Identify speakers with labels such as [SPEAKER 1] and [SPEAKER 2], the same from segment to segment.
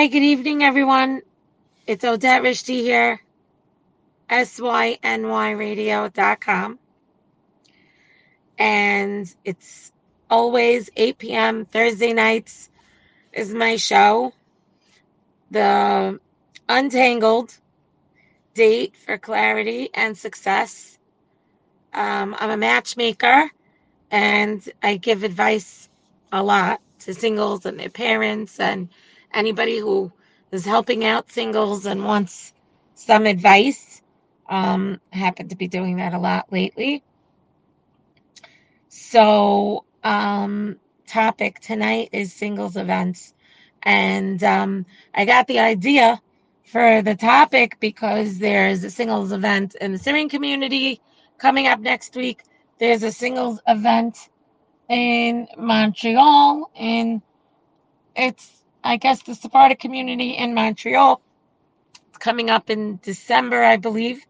[SPEAKER 1] Hi, good evening, everyone. It's Odette Rishti here, synyradio.com. And it's always 8 p.m. Thursday nights is my show. The Untangled Date for Clarity and Success. Um, I'm a matchmaker and I give advice a lot to singles and their parents and anybody who is helping out singles and wants some advice. Um, happen to be doing that a lot lately. So, um, topic tonight is singles events. And um, I got the idea for the topic because there's a singles event in the Syrian community coming up next week. There's a singles event in Montreal, and it's I guess the Sephardic community in Montreal. It's coming up in December, I believe.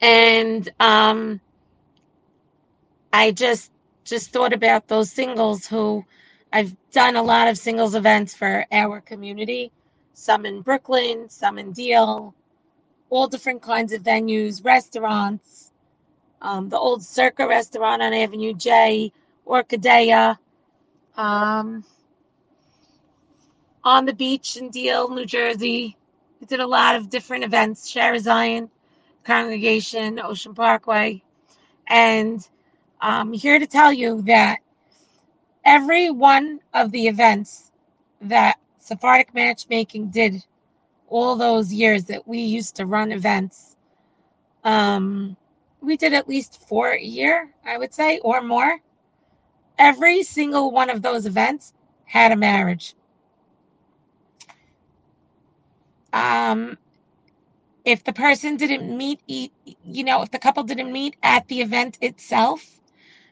[SPEAKER 1] And um, I just just thought about those singles who I've done a lot of singles events for our community, some in Brooklyn, some in Deal, all different kinds of venues, restaurants, um, the old Circa restaurant on Avenue J, Orchidea, um, on the beach in Deal, New Jersey. We did a lot of different events, Shaare Zion, Congregation, Ocean Parkway. And I'm here to tell you that every one of the events that Sephardic Matchmaking did all those years that we used to run events, um, we did at least four a year, I would say, or more. Every single one of those events had a marriage. Um, if the person didn't meet, you know, if the couple didn't meet at the event itself,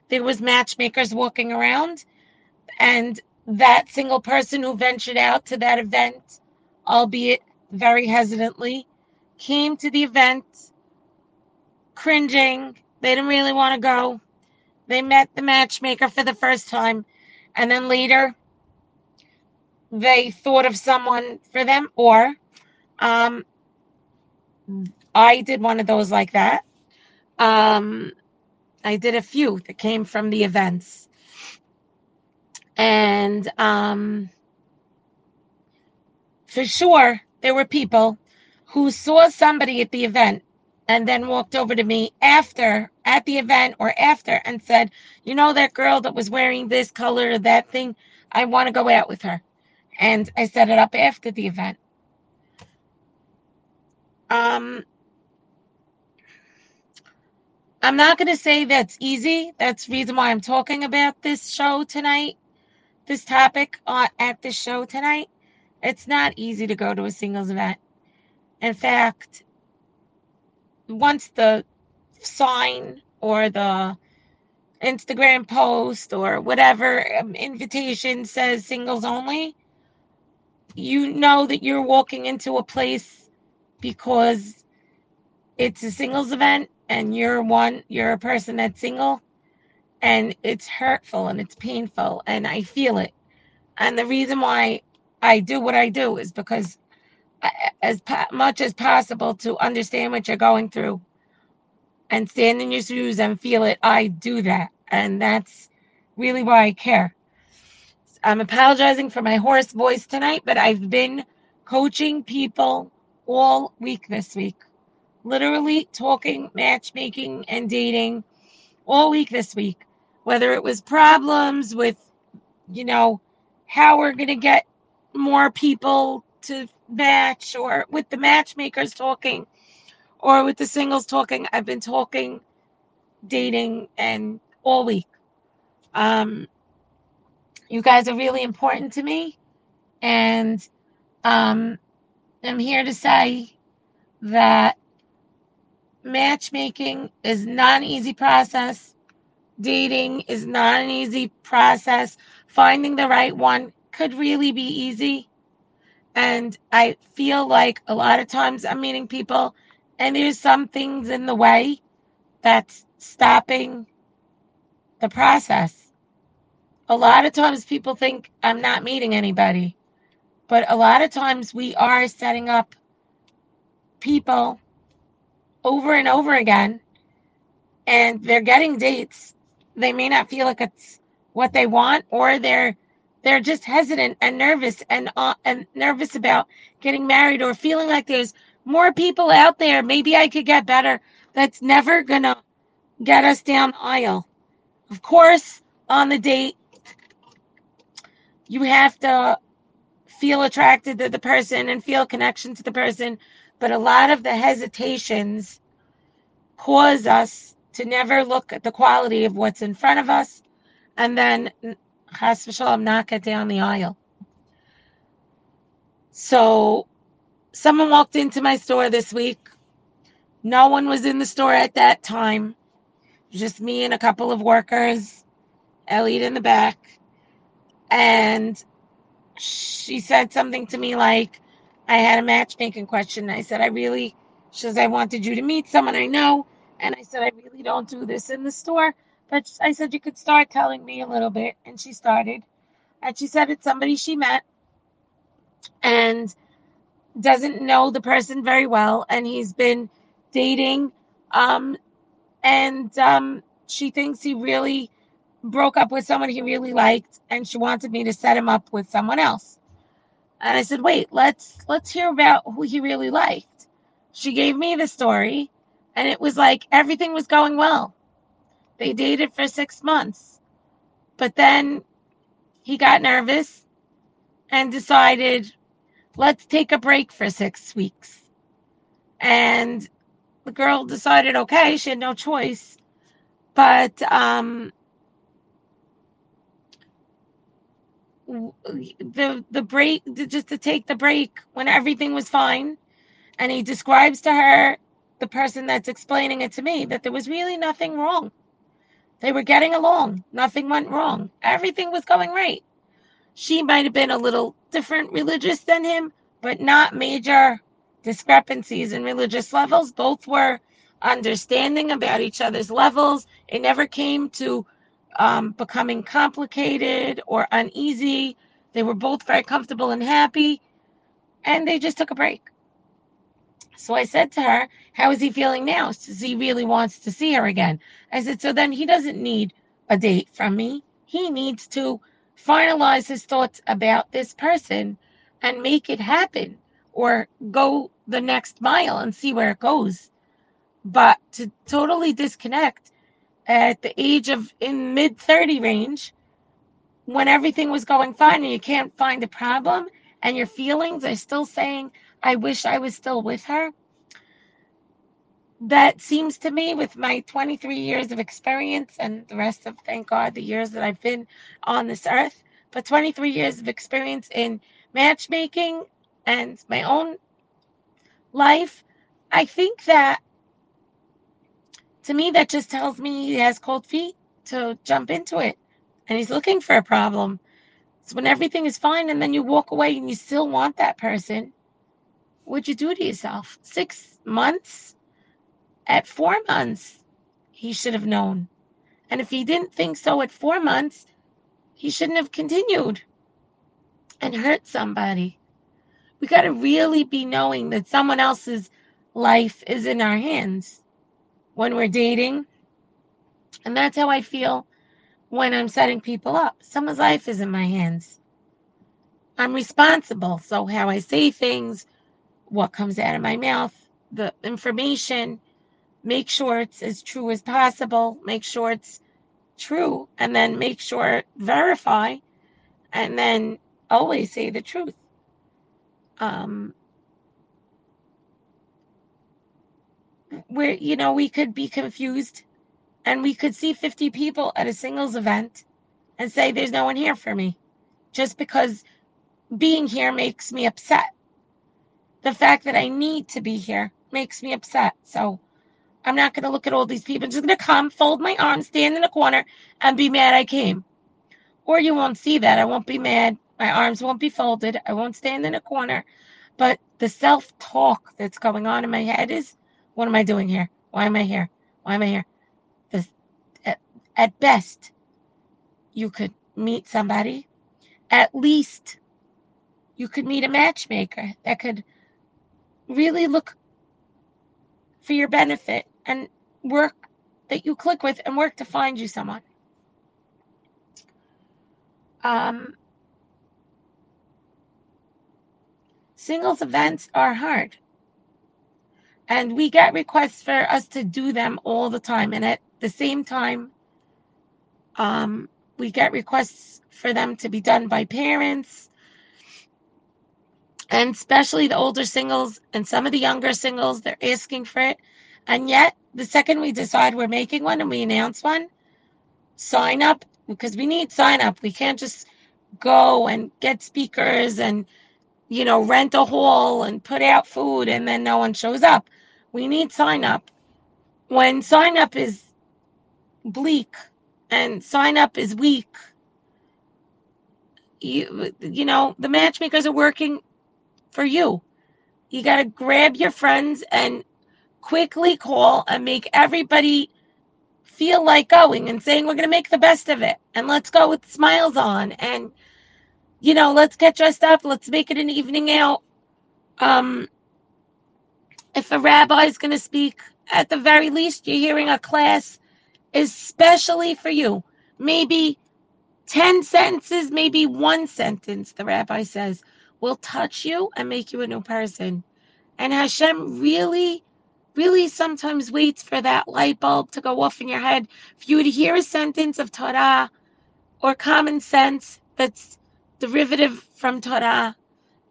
[SPEAKER 1] there was matchmakers walking around, and that single person who ventured out to that event, albeit very hesitantly, came to the event cringing. They didn't really want to go. They met the matchmaker for the first time, and then later they thought of someone for them, or um, I did one of those like that. Um, I did a few that came from the events. And um, for sure, there were people who saw somebody at the event and then walked over to me after, at the event or after, and said, You know, that girl that was wearing this color, or that thing, I want to go out with her. And I set it up after the event. Um, I'm not going to say that's easy. That's the reason why I'm talking about this show tonight, this topic uh, at this show tonight. It's not easy to go to a singles event. In fact, once the sign or the Instagram post or whatever um, invitation says singles only, you know that you're walking into a place because it's a singles event and you're one, you're a person that's single and it's hurtful and it's painful and I feel it. And the reason why I do what I do is because as much as possible to understand what you're going through and stand in your shoes and feel it, I do that. And that's really why I care. I'm apologizing for my hoarse voice tonight, but I've been coaching people all week this week. Literally talking, matchmaking, and dating all week this week. Whether it was problems with, you know, how we're going to get more people to match or with the matchmakers talking or with the singles talking. I've been talking, dating, and all week. Um, you guys are really important to me, and um, I'm here to say that matchmaking is not an easy process. Dating is not an easy process. Finding the right one could really be easy. And I feel like a lot of times I'm meeting people and there's some things in the way that's stopping the process. A lot of times people think I'm not meeting anybody. But a lot of times we are setting up people over and over again and they're getting dates. They may not feel like it's what they want or they're they're just hesitant and nervous and uh, and nervous about getting married or feeling like there's more people out there maybe I could get better that's never to get us down the aisle. Of course, on the date you have to feel attracted to the person and feel connection to the person, but a lot of the hesitations cause us to never look at the quality of what's in front of us and then has v'shalom not get down the aisle. So someone walked into my store this week. No one was in the store at that time. Just me and a couple of workers, Elliot in the back. And she said something to me like, I had a matchmaking question. I said, I really, she says, I wanted you to meet someone I know. And I said, I really don't do this in the store. But I said, you could start telling me a little bit. And she started. And she said, it's somebody she met and doesn't know the person very well. And he's been dating. Um, and um, she thinks he really broke up with someone he really liked. And she wanted me to set him up with someone else. And I said, wait, let's let's hear about who he really liked. She gave me the story, and it was like everything was going well. They dated for six months. But then he got nervous and decided, let's take a break for six weeks. And the girl decided, okay, she had no choice. But um, the the break just to take the break when everything was fine. And he describes to her the person that's explaining it to me that there was really nothing wrong. They were getting along. Nothing went wrong. Everything was going right. She might have been a little different religious than him but not major discrepancies in religious levels. Both were understanding about each other's levels. It never came to um, becoming complicated or uneasy. They were both very comfortable and happy, and they just took a break. So I said to her, How is he feeling now? Says he really wants to see her again. I said, So then he doesn't need a date from me. He needs to finalize his thoughts about this person and make it happen or go the next mile and see where it goes. But to totally disconnect at the age of in mid 30 range when everything was going fine and you can't find a problem and your feelings are still saying i wish i was still with her that seems to me with my 23 years of experience and the rest of thank god the years that i've been on this earth but 23 years of experience in matchmaking and my own life i think that to me, that just tells me he has cold feet to jump into it and he's looking for a problem. So when everything is fine and then you walk away and you still want that person, what'd you do to yourself? Six months? At four months, he should have known. And if he didn't think so at four months, he shouldn't have continued and hurt somebody. We got to really be knowing that someone else's life is in our hands when we're dating. And that's how I feel when I'm setting people up. Someone's life is in my hands. I'm responsible. So, how I say things, what comes out of my mouth, the information, make sure it's as true as possible, make sure it's true, and then make sure, verify, and then always say the truth. Um, where you know we could be confused and we could see 50 people at a singles event and say there's no one here for me just because being here makes me upset. The fact that i need to be here makes me upset. So i'm not going to look at all these people. I'm just going to come fold my arms stand in a corner and be mad i came. Or you won't see that. I won't be mad. My arms won't be folded. I won't stand in a corner. But the self-talk that's going on in my head is what am I doing here? Why am I here? Why am I here? This, at, at best, you could meet somebody. At least, you could meet a matchmaker that could really look for your benefit and work that you click with and work to find you someone. Um, singles events are hard. And we get requests for us to do them all the time. And at the same time, um, we get requests for them to be done by parents and especially the older singles and some of the younger singles, they're asking for it. And yet, the second we decide we're making one and we announce one, sign up because we need sign up. We can't just go and get speakers and you know rent a hall and put out food and then no one shows up. We need sign up. When sign up is bleak and sign up is weak, you you know the matchmakers are working for you. You got to grab your friends and quickly call and make everybody feel like going and saying we're going to make the best of it and let's go with smiles on and you know let's get dressed up let's make it an evening out um if a rabbi is going to speak at the very least you're hearing a class especially for you maybe 10 sentences maybe one sentence the rabbi says will touch you and make you a new person. And Hashem really, really sometimes waits for that light bulb to go off in your head. If you would hear a sentence of Torah or common sense that's derivative from Torah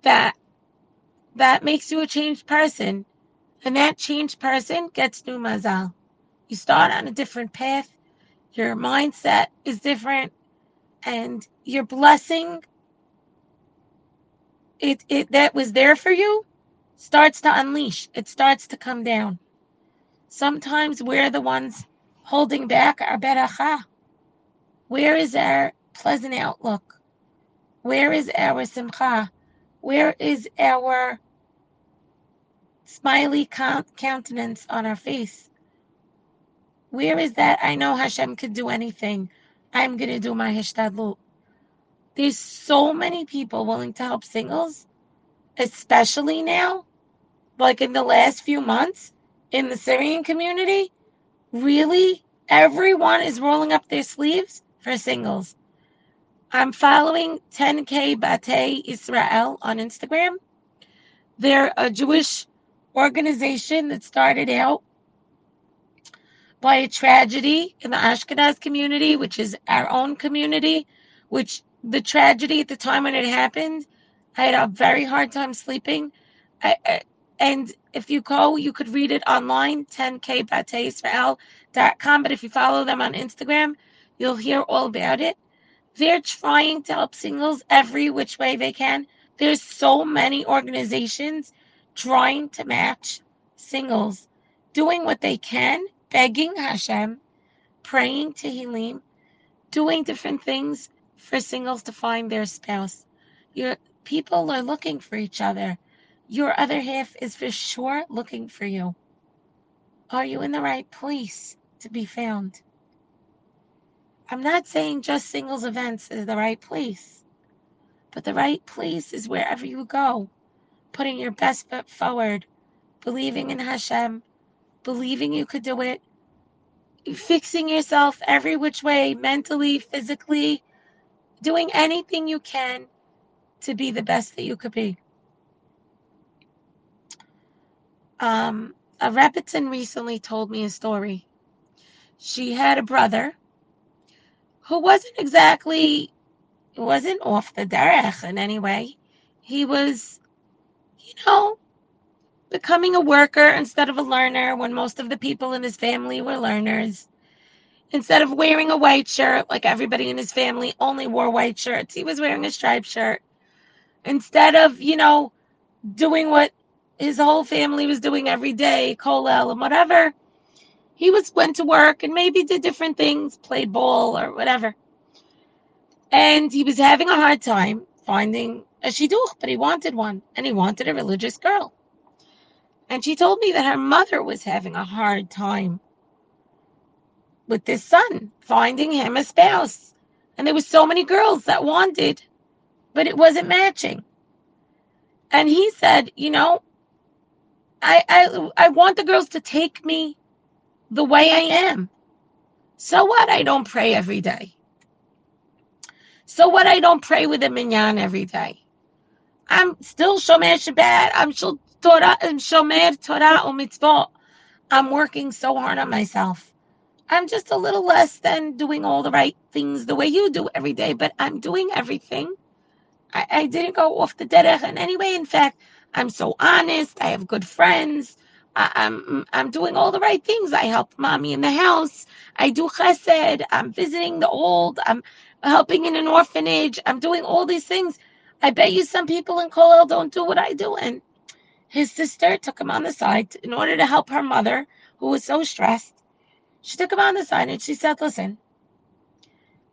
[SPEAKER 1] that that makes you a changed person. And that changed person gets new mazal. You start on a different path, your mindset is different, and your blessing it, it that was there for you starts to unleash. It starts to come down. Sometimes we're the ones holding back our beracha. Where is our pleasant outlook? Where is our simcha? Where is our smiley countenance on our face? Where is that? I know Hashem could do anything. I'm going to do my hishtadlut. There's so many people willing to help singles, especially now, like in the last few months in the Syrian community. Really, everyone is rolling up their sleeves for singles. I'm following 10K Bate Israel on Instagram. They're a Jewish organization that started out by a tragedy in the Ashkenaz community, which is our own community, which the tragedy at the time when it happened, I had a very hard time sleeping. I, I, and if you go, you could read it online, 10kbateisrael.com. But if you follow them on Instagram, you'll hear all about it. They're trying to help singles every which way they can. There's so many organizations trying to match singles, doing what they can, begging Hashem, praying Tehillim, doing different things for singles to find their spouse. Your people are looking for each other. Your other half is for sure looking for you. Are you in the right place to be found? I'm not saying just singles events is the right place, but the right place is wherever you go, putting your best foot forward, believing in Hashem, believing you could do it, fixing yourself every which way, mentally, physically, doing anything you can to be the best that you could be. Um, a Rebbetzin recently told me a story. She had a brother who wasn't exactly, wasn't off the derech in any way. He was, you know, becoming a worker instead of a learner when most of the people in his family were learners. Instead of wearing a white shirt like everybody in his family only wore white shirts, he was wearing a striped shirt. Instead of, you know, doing what his whole family was doing every day, kolel and whatever, he was went to work and maybe did different things, played ball or whatever. And he was having a hard time finding a shidduch, but he wanted one, and he wanted a religious girl. And she told me that her mother was having a hard time with this son, finding him a spouse. And there were so many girls that wanted, but it wasn't matching. And he said, you know, I, I I want the girls to take me the way I am. So what? I don't pray every day. So what? I don't pray with a minyan every day. I'm still shomer Shabbat. I'm still Torah and shomer Torah or mitzvot. I'm working so hard on myself. I'm just a little less than doing all the right things the way you do every day, but I'm doing everything. I, I didn't go off the derech in any way. In fact, I'm so honest. I have good friends. I, I'm I'm doing all the right things. I help mommy in the house. I do chesed. I'm visiting the old. I'm helping in an orphanage. I'm doing all these things. I bet you some people in Kollel don't do what I do. And his sister took him on the side in order to help her mother, who was so stressed. She took him on the side and she said, Listen,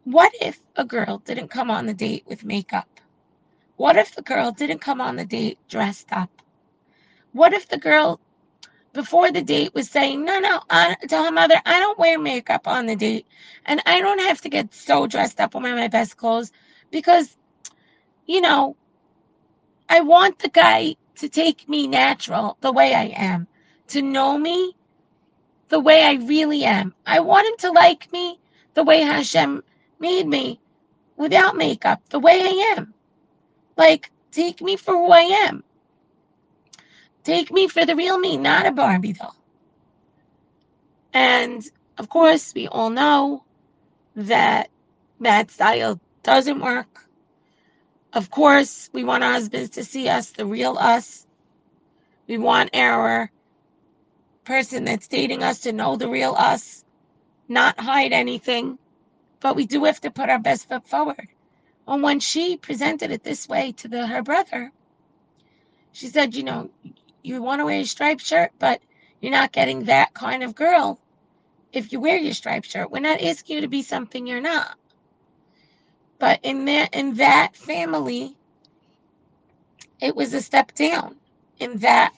[SPEAKER 1] what if a girl didn't come on the date with makeup? What if the girl didn't come on the date dressed up? What if the girl before the date was saying, No, no, I, to her mother, I don't wear makeup on the date and I don't have to get so dressed up wear my best clothes because, you know, I want the guy to take me natural the way I am, to know me the way I really am. I want him to like me the way Hashem made me without makeup, the way I am. Like, take me for who I am. Take me for the real me, not a Barbie doll. And of course, we all know that that style doesn't work. Of course, we want our husbands to see us, the real us. We want our person that's dating us to know the real us, not hide anything. But we do have to put our best foot forward. And when she presented it this way to the, her brother, she said, You know, you want to wear a striped shirt, but you're not getting that kind of girl if you wear your striped shirt. We're not asking you to be something you're not. But in that in that family, it was a step down. In that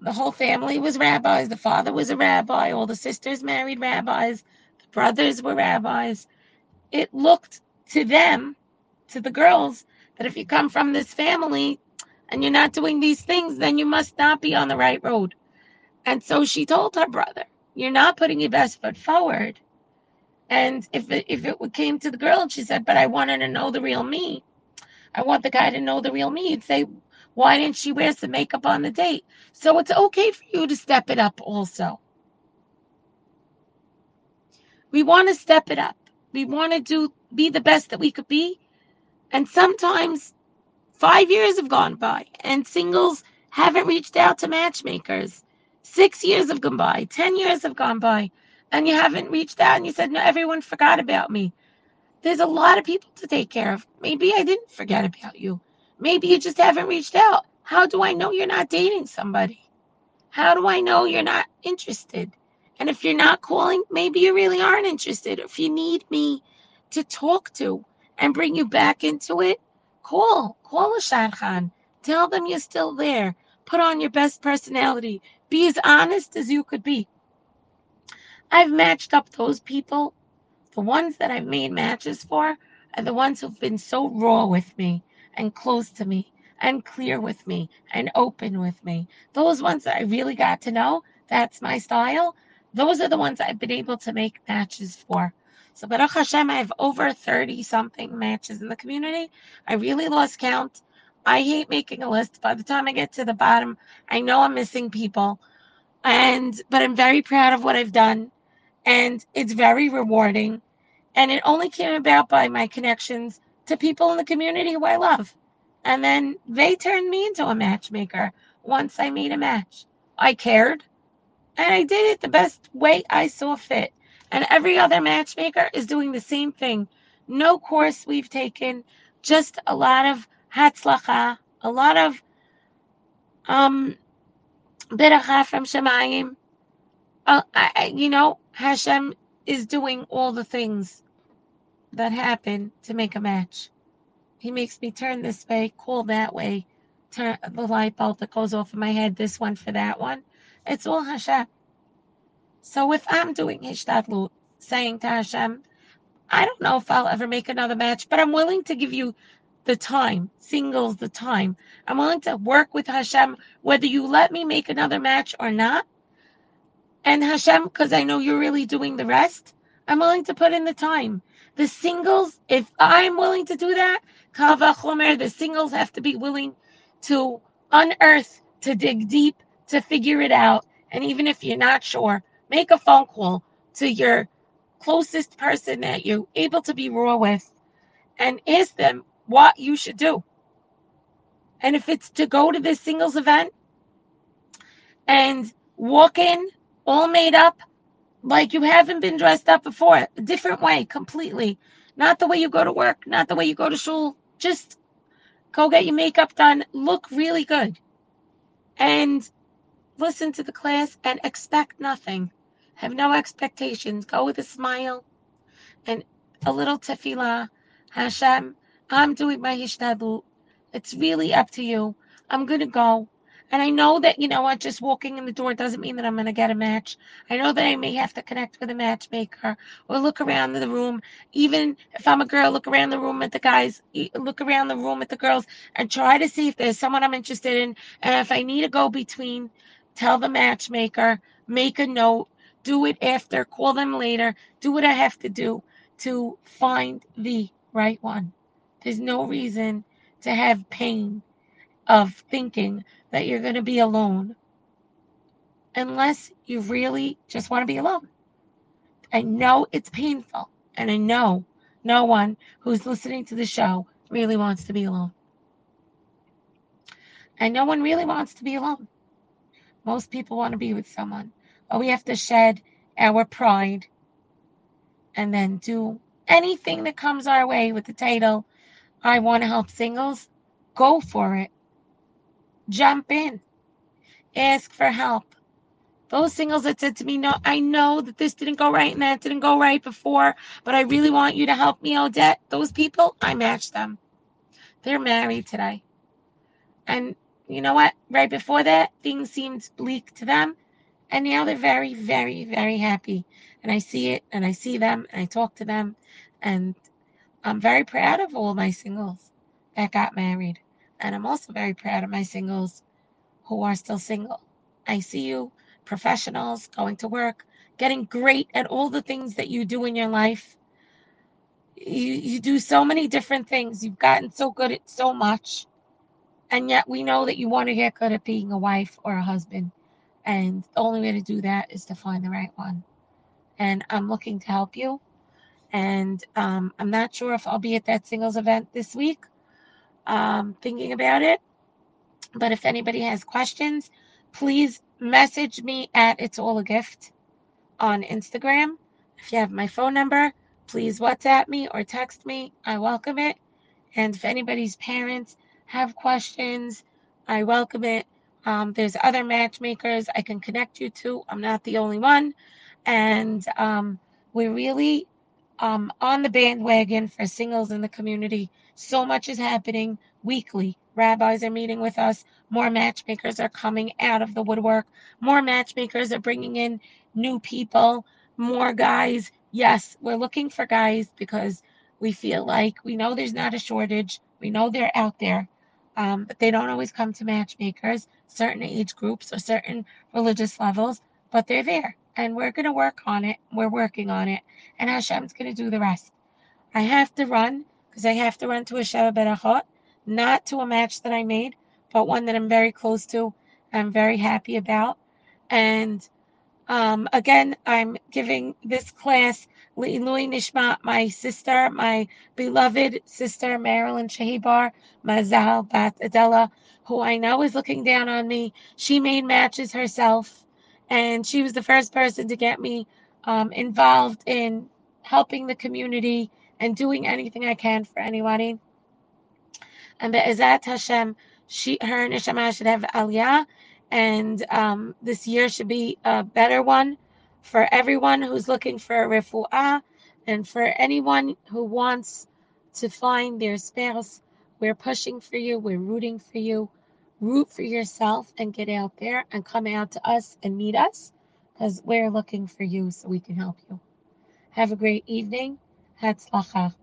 [SPEAKER 1] the whole family was rabbis. The father was a rabbi. All the sisters married rabbis. The brothers were rabbis. It looked to them, to the girls, that if you come from this family and you're not doing these things, then you must not be on the right road. And so she told her brother, You're not putting your best foot forward. And if it, if it came to the girl and she said, But I wanted to know the real me, I want the guy to know the real me, he'd say, Why didn't she wear some makeup on the date? So it's okay for you to step it up also. We want to step it up. We want to do be the best that we could be. And sometimes five years have gone by and singles haven't reached out to matchmakers. Six years have gone by, ten years have gone by, and you haven't reached out and you said, No, everyone forgot about me. There's a lot of people to take care of. Maybe I didn't forget about you. Maybe you just haven't reached out. How do I know you're not dating somebody? How do I know you're not interested? And if you're not calling, maybe you really aren't interested. If you need me to talk to and bring you back into it, call. Call a shadchan. Tell them you're still there. Put on your best personality. Be as honest as you could be. I've matched up those people. The ones that I've made matches for are the ones who've been so raw with me and close to me and clear with me and open with me. Those ones that I really got to know, that's my style. Those are the ones I've been able to make matches for. So Baruch Hashem, I have over 30 something matches in the community. I really lost count. I hate making a list. By the time I get to the bottom, I know I'm missing people. And but I'm very proud of what I've done. And it's very rewarding. And it only came about by my connections to people in the community who I love. And then they turned me into a matchmaker once I made a match. I cared and I did it the best way I saw fit. And every other matchmaker is doing the same thing. No course we've taken, just a lot of hatzlacha, a lot of um beracha from Shamayim. Uh, I, you know, Hashem is doing all the things that happen to make a match. He makes me turn this way, call that way, turn the light bulb that goes off in my head, this one for that one. It's all Hashem. So if I'm doing Hishtadlut, saying to Hashem, I don't know if I'll ever make another match, but I'm willing to give you the time, singles the time. I'm willing to work with Hashem, whether you let me make another match or not. And Hashem, because I know you're really doing the rest, I'm willing to put in the time. The singles, if I'm willing to do that, Kal Vachomer, the singles have to be willing to unearth, to dig deep, to figure it out. And even if you're not sure, make a phone call to your closest person that you're able to be raw with and ask them what you should do. And if it's to go to this singles event and walk in all made up like you haven't been dressed up before, a different way completely. Not the way you go to work, not the way you go to school. Just go get your makeup done, look really good. And listen to the class and expect nothing. Have no expectations. Go with a smile and a little tefillah. Hashem, I'm doing my hishtadlut. It's really up to you. I'm going to go. And I know that, you know what, just walking in the door doesn't mean that I'm going to get a match. I know that I may have to connect with a matchmaker or look around the room. Even if I'm a girl, look around the room at the guys, look around the room at the girls, and try to see if there's someone I'm interested in. And if I need to go between, tell the matchmaker, make a note, do it after, call them later, do what I have to do to find the right one. There's no reason to have pain of thinking that you're going to be alone unless you really just want to be alone. I know it's painful, and I know no one who's listening to the show really wants to be alone. And no one really wants to be alone. Most people want to be with someone, but we have to shed our pride and then do anything that comes our way with the title, I want to help singles. Go for it jump in, ask for help. Those singles that said to me, No, I know that this didn't go right and that didn't go right before, but I really want you to help me, Odette. Those people, I matched them. They're married today. And you know what? Right before that, things seemed bleak to them. And now they're very, very, very happy. And I see it and I see them and I talk to them. And I'm very proud of all my singles that got married. And I'm also very proud of my singles who are still single. I see you, professionals, going to work, getting great at all the things that you do in your life. You, you do so many different things. You've gotten so good at so much. And yet we know that you want to get good at being a wife or a husband. And the only way to do that is to find the right one. And I'm looking to help you. And um, I'm not sure if I'll be at that singles event this week um, thinking about it. But if anybody has questions, please message me at It's All a Gift on Instagram. If you have my phone number, please WhatsApp me or text me. I welcome it. And if anybody's parents have questions, I welcome it. Um, there's other matchmakers I can connect you to. I'm not the only one. And um, we're really um, on the bandwagon for singles in the community. So much is happening weekly. Rabbis are meeting with us. More matchmakers are coming out of the woodwork. More matchmakers are bringing in new people, more guys. Yes, we're looking for guys because we feel like we know there's not a shortage. We know they're out there, um, but they don't always come to matchmakers, certain age groups or certain religious levels, but they're there. And we're going to work on it. We're working on it. And Hashem's going to do the rest. I have to run because I have to run to a Sheva Berachot not to a match that I made, but one that I'm very close to. I'm very happy about. And um, again, I'm giving this class Louis Nishma, my sister, my beloved sister, Marilyn Shahibar, Mazal Bat Adela, who I know is looking down on me. She made matches herself, and she was the first person to get me um, involved in helping the community and doing anything I can for anybody. And Be'ezat Hashem, she, her neshama should have aliyah, and um, this year should be a better one for everyone who's looking for a refuah, and for anyone who wants to find their spouse. We're pushing for you. We're rooting for you. Root for yourself and get out there and come out to us and meet us because we're looking for you so we can help you. Have a great evening. Hatzlacha.